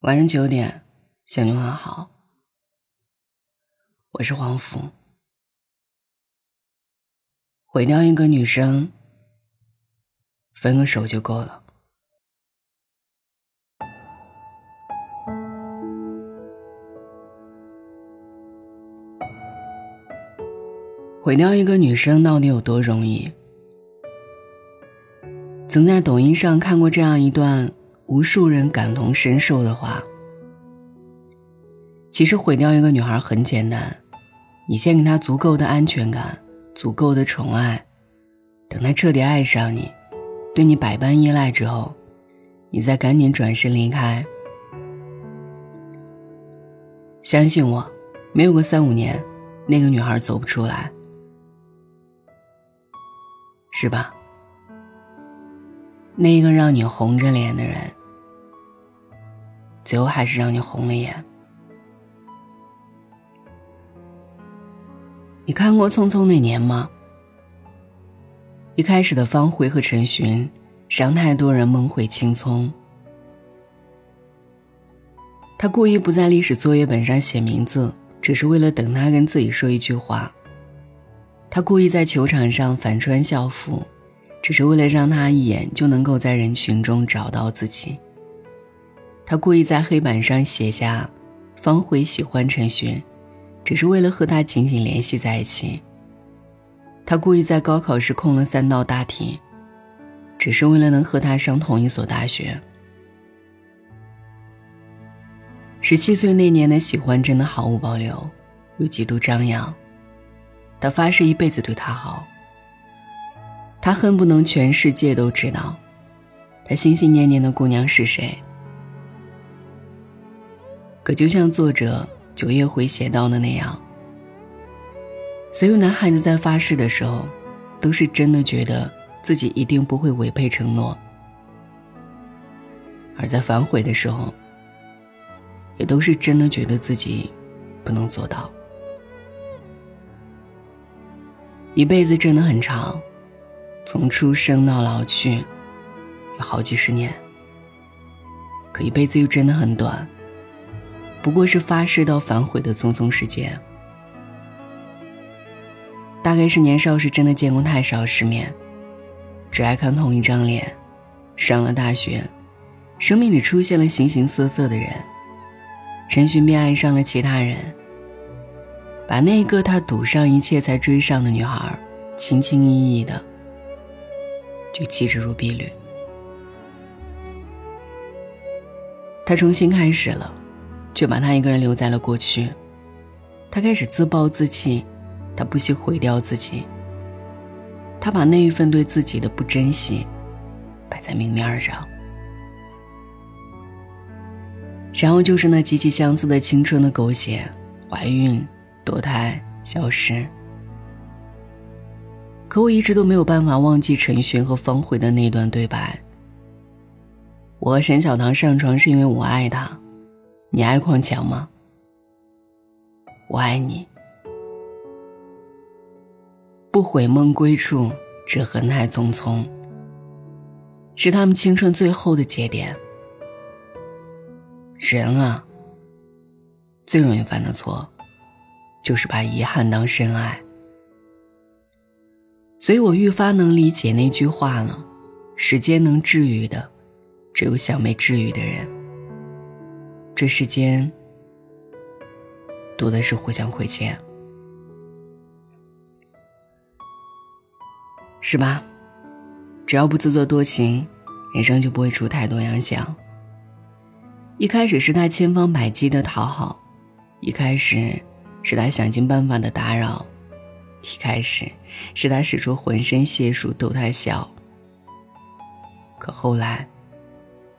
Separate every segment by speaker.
Speaker 1: 晚上九点，向你问好。我是黄福。毁掉一个女生，分个手就够了。毁掉一个女生到底有多容易？曾在抖音上看过这样一段。无数人感同身受的话。其实毁掉一个女孩很简单，你先给她足够的安全感，足够的宠爱，等她彻底爱上你，对你百般依赖之后，你再赶紧转身离开。相信我，没有个三五年，那个女孩走不出来，是吧？那一个让你红着脸的人。最后还是让你红了眼。你看过《匆匆那年》吗？一开始的方茴和陈寻，让太多人梦回青葱。他故意不在历史作业本上写名字，只是为了等他跟自己说一句话。他故意在球场上反穿校服，只是为了让他一眼就能够在人群中找到自己。他故意在黑板上写下“方茴喜欢陈寻”，只是为了和他紧紧联系在一起。他故意在高考时空了三道大题，只是为了能和他上同一所大学。十七岁那年的喜欢真的毫无保留，又极度张扬。他发誓一辈子对她好。他恨不能全世界都知道，他心心念念的姑娘是谁。可就像作者九叶回写到的那样，所有男孩子在发誓的时候，都是真的觉得自己一定不会违背承诺；而在反悔的时候，也都是真的觉得自己不能做到。一辈子真的很长，从出生到老去，有好几十年。可一辈子又真的很短。不过是发誓到反悔的匆匆时间，大概是年少时真的见过太少世面，只爱看同一张脸。上了大学，生命里出现了形形色色的人，陈寻便爱上了其他人，把那个他赌上一切才追上的女孩，轻轻易易的就弃之如敝履。他重新开始了。却把他一个人留在了过去。他开始自暴自弃，他不惜毁掉自己。他把那一份对自己的不珍惜摆在明面上，然后就是那极其相似的青春的狗血：怀孕、堕胎、消失。可我一直都没有办法忘记陈寻和方茴的那段对白。我和沈小棠上床是因为我爱他。你爱矿强吗？我爱你。不悔梦归处，只恨太匆匆。是他们青春最后的节点。人啊，最容易犯的错，就是把遗憾当深爱。所以我愈发能理解那句话了：时间能治愈的，只有想被治愈的人。这世间，多的是互相亏欠，是吧？只要不自作多情，人生就不会出太多洋相。一开始是他千方百计的讨好，一开始是他想尽办法的打扰，一开始是他使出浑身解数逗他笑。可后来，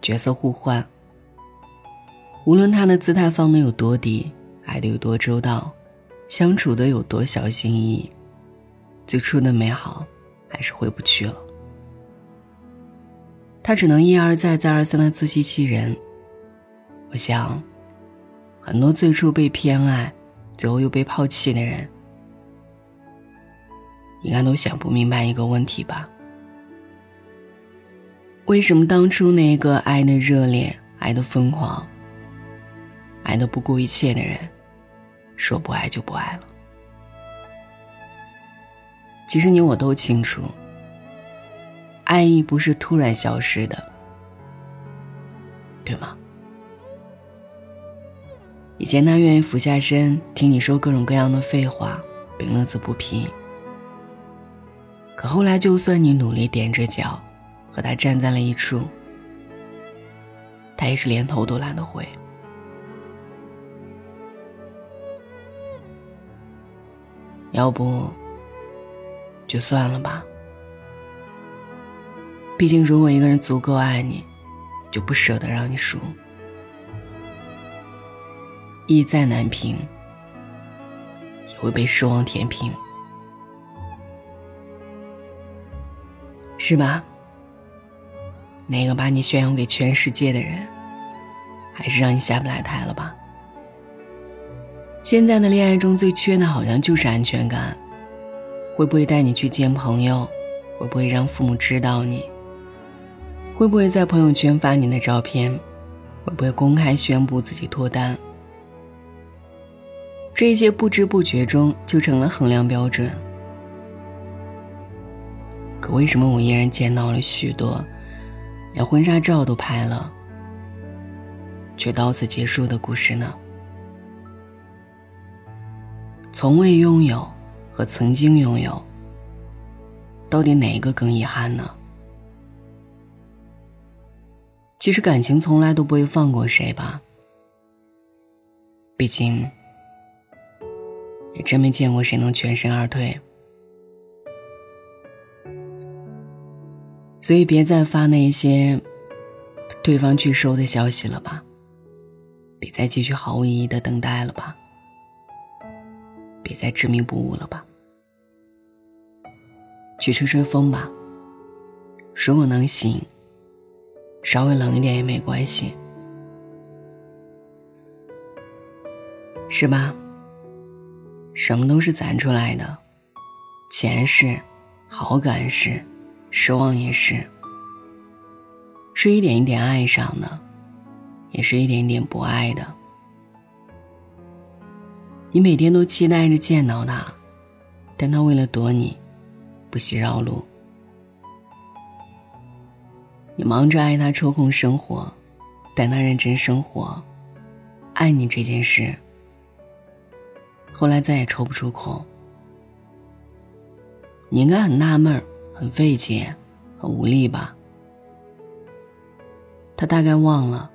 Speaker 1: 角色互换。无论他的姿态放的有多低，爱的有多周到，相处的有多小心翼翼，最初的美好还是回不去了。他只能一而再、再而三的自欺欺人。我想，很多最初被偏爱，最后又被抛弃的人，应该都想不明白一个问题吧：为什么当初那个爱的热烈、爱的疯狂？爱得不顾一切的人，说不爱就不爱了。其实你我都清楚，爱意不是突然消失的，对吗？以前他愿意俯下身听你说各种各样的废话，并乐此不疲。可后来，就算你努力踮着脚，和他站在了一处，他也是连头都懒得回。要不，就算了吧。毕竟，如果一个人足够爱你，就不舍得让你输。意再难平，也会被失望填平，是吧？那个把你炫耀给全世界的人，还是让你下不来台了吧？现在的恋爱中最缺的，好像就是安全感。会不会带你去见朋友？会不会让父母知道你？会不会在朋友圈发你的照片？会不会公开宣布自己脱单？这些不知不觉中就成了衡量标准。可为什么我依然见到了许多，连婚纱照都拍了，却到此结束的故事呢？从未拥有和曾经拥有，到底哪一个更遗憾呢？其实感情从来都不会放过谁吧，毕竟。也真没见过谁能全身而退，所以别再发那些对方拒收的消息了吧，别再继续毫无意义的等待了吧，别再执迷不悟了吧，去吹吹风吧。如果能行，稍微冷一点也没关系，是吧？什么都是攒出来的，钱是，好感是，失望也是，是一点一点爱上的，也是一点一点不爱的。你每天都期待着见到他，但他为了躲你，不惜绕路。你忙着爱他，抽空生活，但他认真生活，爱你这件事。后来再也抽不出空，你应该很纳闷很费解，很无力吧？他大概忘了，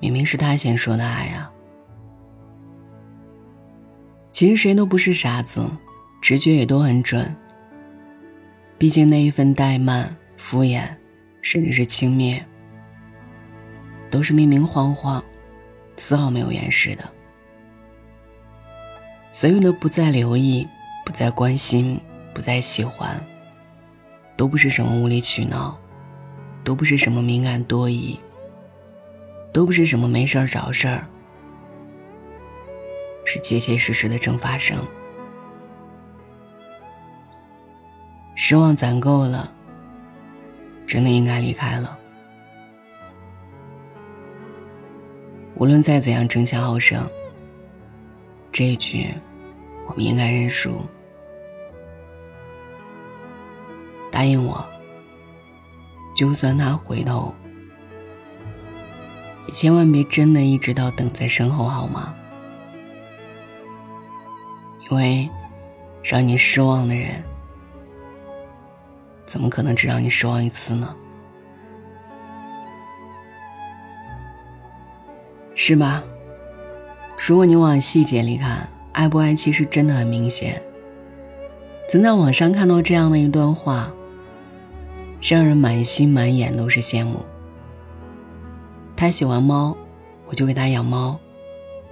Speaker 1: 明明是他先说的爱啊。其实谁都不是傻子，直觉也都很准。毕竟那一份怠慢、敷衍，甚至是轻蔑，都是明明晃晃，丝毫没有掩饰的。所有的不再留意，不再关心，不再喜欢，都不是什么无理取闹，都不是什么敏感多疑，都不是什么没事儿找事儿，是结结实实的正发生。失望攒够了，真的应该离开了。无论再怎样争强好胜。这一局，我们应该认输。答应我，就算他回头，也千万别真的一直到等在身后，好吗？因为让你失望的人，怎么可能只让你失望一次呢？是吧？如果你往细节里看，爱不爱其实真的很明显。曾在网上看到这样的一段话，让人满心满眼都是羡慕。他喜欢猫，我就给他养猫；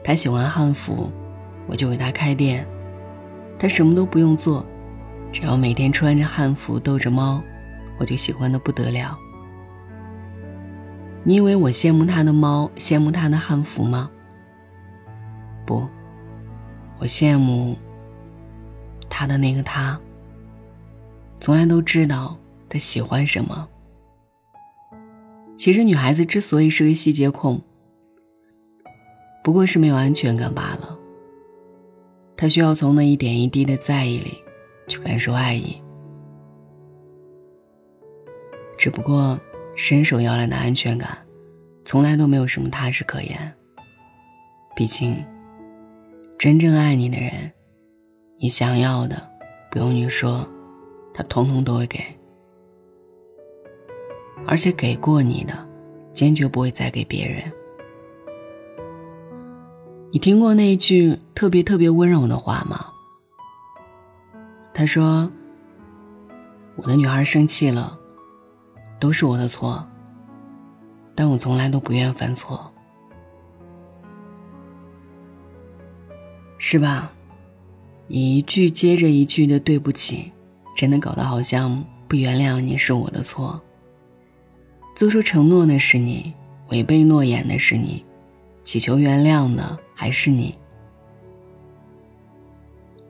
Speaker 1: 他喜欢汉服，我就给他开店。他什么都不用做，只要每天穿着汉服逗着猫，我就喜欢的不得了。你以为我羡慕他的猫，羡慕他的汉服吗？不，我羡慕他的那个他，从来都知道他喜欢什么。其实女孩子之所以是个细节控，不过是没有安全感罢了。他需要从那一点一滴的在意里去感受爱意，只不过伸手要来的安全感，从来都没有什么踏实可言。毕竟，真正爱你的人，你想要的，不用你说，他通通都会给，而且给过你的，坚决不会再给别人。你听过那一句特别特别温柔的话吗？他说：“我的女孩生气了，都是我的错，但我从来都不愿犯错，是吧？”你一句接着一句的对不起，真的搞得好像不原谅你是我的错。做出承诺的是你，违背诺言的是你。祈求原谅的还是你，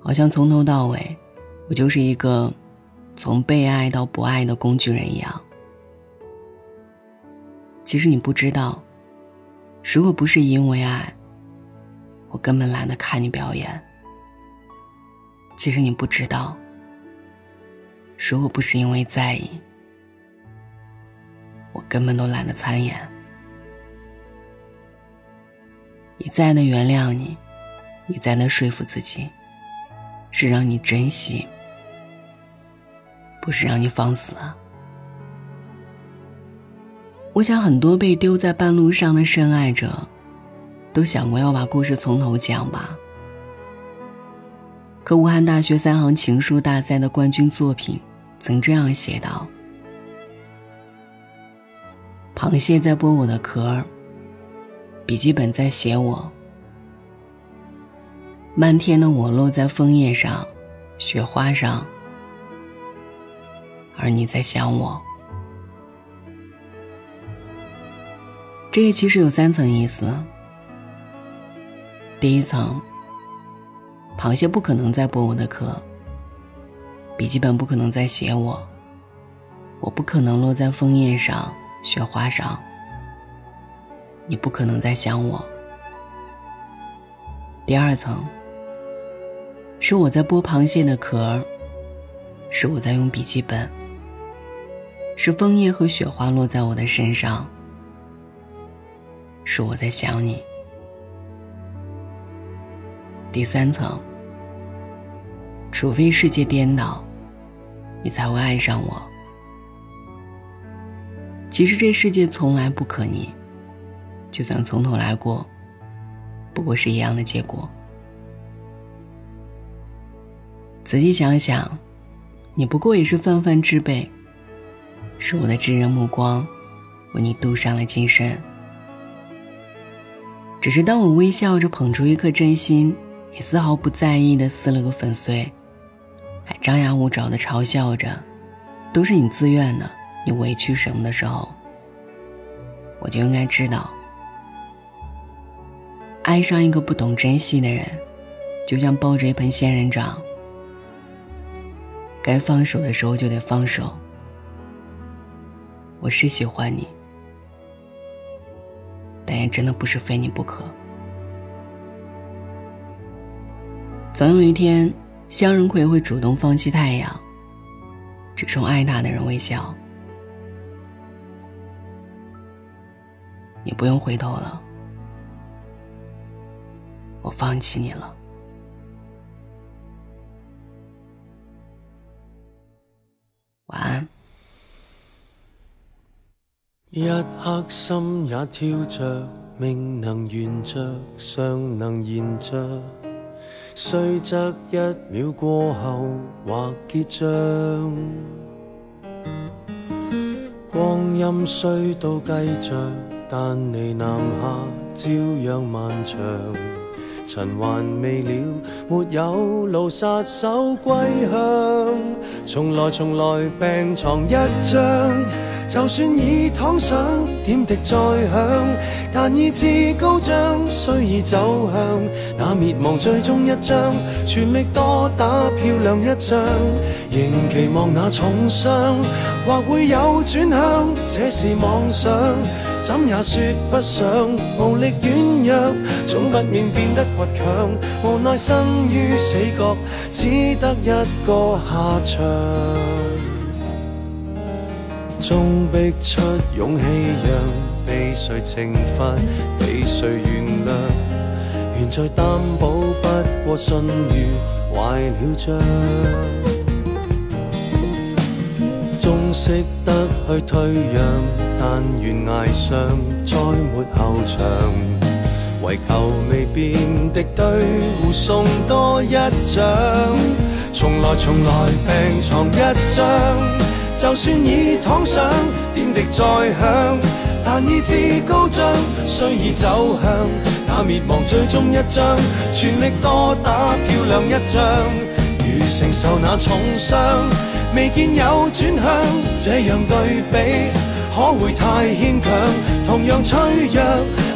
Speaker 1: 好像从头到尾，我就是一个从被爱到不爱的工具人一样。其实你不知道，如果不是因为爱，我根本懒得看你表演。其实你不知道，如果不是因为在意，我根本都懒得参演。你再能原谅你，你再能说服自己，是让你珍惜，不是让你放肆啊！我想很多被丢在半路上的深爱者，都想过要把故事从头讲吧。可武汉大学三行情书大赛的冠军作品，曾这样写道：“螃蟹在剥我的壳。”笔记本在写我，漫天的我落在枫叶上，雪花上，而你在想我。这其实有三层意思。第一层，螃蟹不可能再剥我的壳，笔记本不可能再写我，我不可能落在枫叶上，雪花上。你不可能再想我。第二层，是我在剥螃蟹的壳，是我在用笔记本，是枫叶和雪花落在我的身上，是我在想你。第三层，除非世界颠倒，你才会爱上我。其实这世界从来不可逆。就算从头来过，不过是一样的结果。仔细想想，你不过也是泛泛之辈，是我的炙热目光，为你镀上了金身。只是当我微笑着捧出一颗真心，你丝毫不在意的撕了个粉碎，还张牙舞爪的嘲笑着，都是你自愿的，你委屈什么的时候，我就应该知道。爱上一个不懂珍惜的人，就像抱着一盆仙人掌，该放手的时候就得放手。我是喜欢你，但也真的不是非你不可。总有一天，向日葵会主动放弃太阳，只冲爱他的人微笑。你不用回头了。我放弃你了。晚安。
Speaker 2: 一刻心也跳着，命能圆着，尚能延着，虽则一秒过后或结账。光阴虽都计着，但你南下照样漫长。尘还未了，没有路杀手归乡。从来从来病床一张，就算已躺上，点滴再响，但意志高涨，虽已走向那灭亡最终一章，全力多打漂亮一仗，仍期望那重伤或会有转向，这是妄想，怎也说不上，无力软弱，总不免变得倔强，无奈生于死角，只得一个下场。终逼出勇气，让被谁惩罚，被谁原谅？原在担保不过信誉坏了账，终识得去退让，但愿崖上再没后场，为求未变敌对，互送多一掌，从来从来病床一张。就算已躺上，点滴再响，但意志高涨，虽已走向那灭亡最终一章，全力多打漂亮一仗，如承受那重伤，未见有转向，这样对比，可会太牵强？同样脆弱，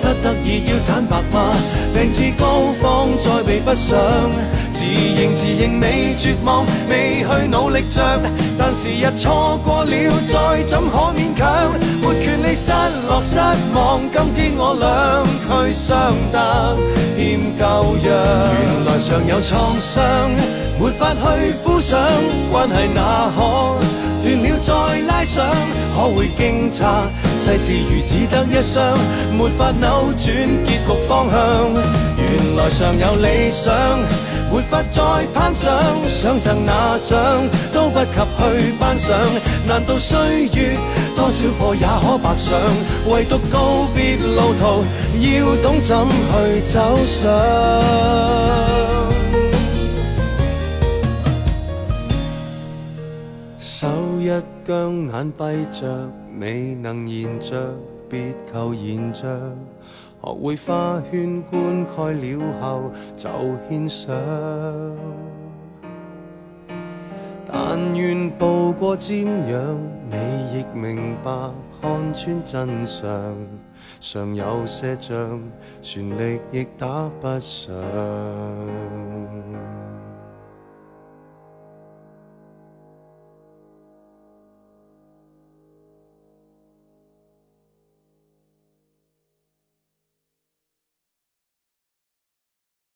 Speaker 2: 不得已要坦白吗？病至高峰再避不上。自认自认未绝望，未去努力着，但时日错过了，再怎可勉强？没权利失落失望，今天我俩俱相得欠旧样。原来常有创伤，没法去敷上，关系哪可断了再拉上？可会惊诧？世事如只得一双，没法扭转结局方向。原来常有理想。没法再攀上，想赠那奖都不及去颁赏。难道岁月多少课也可白上？唯独告别路途，要懂怎去走上。手一僵，眼闭着，未能言着，别求言着。学会花圈灌溉了后就献上，但愿步过瞻仰，你亦明白看穿真相，尚有些仗，全力亦打不上。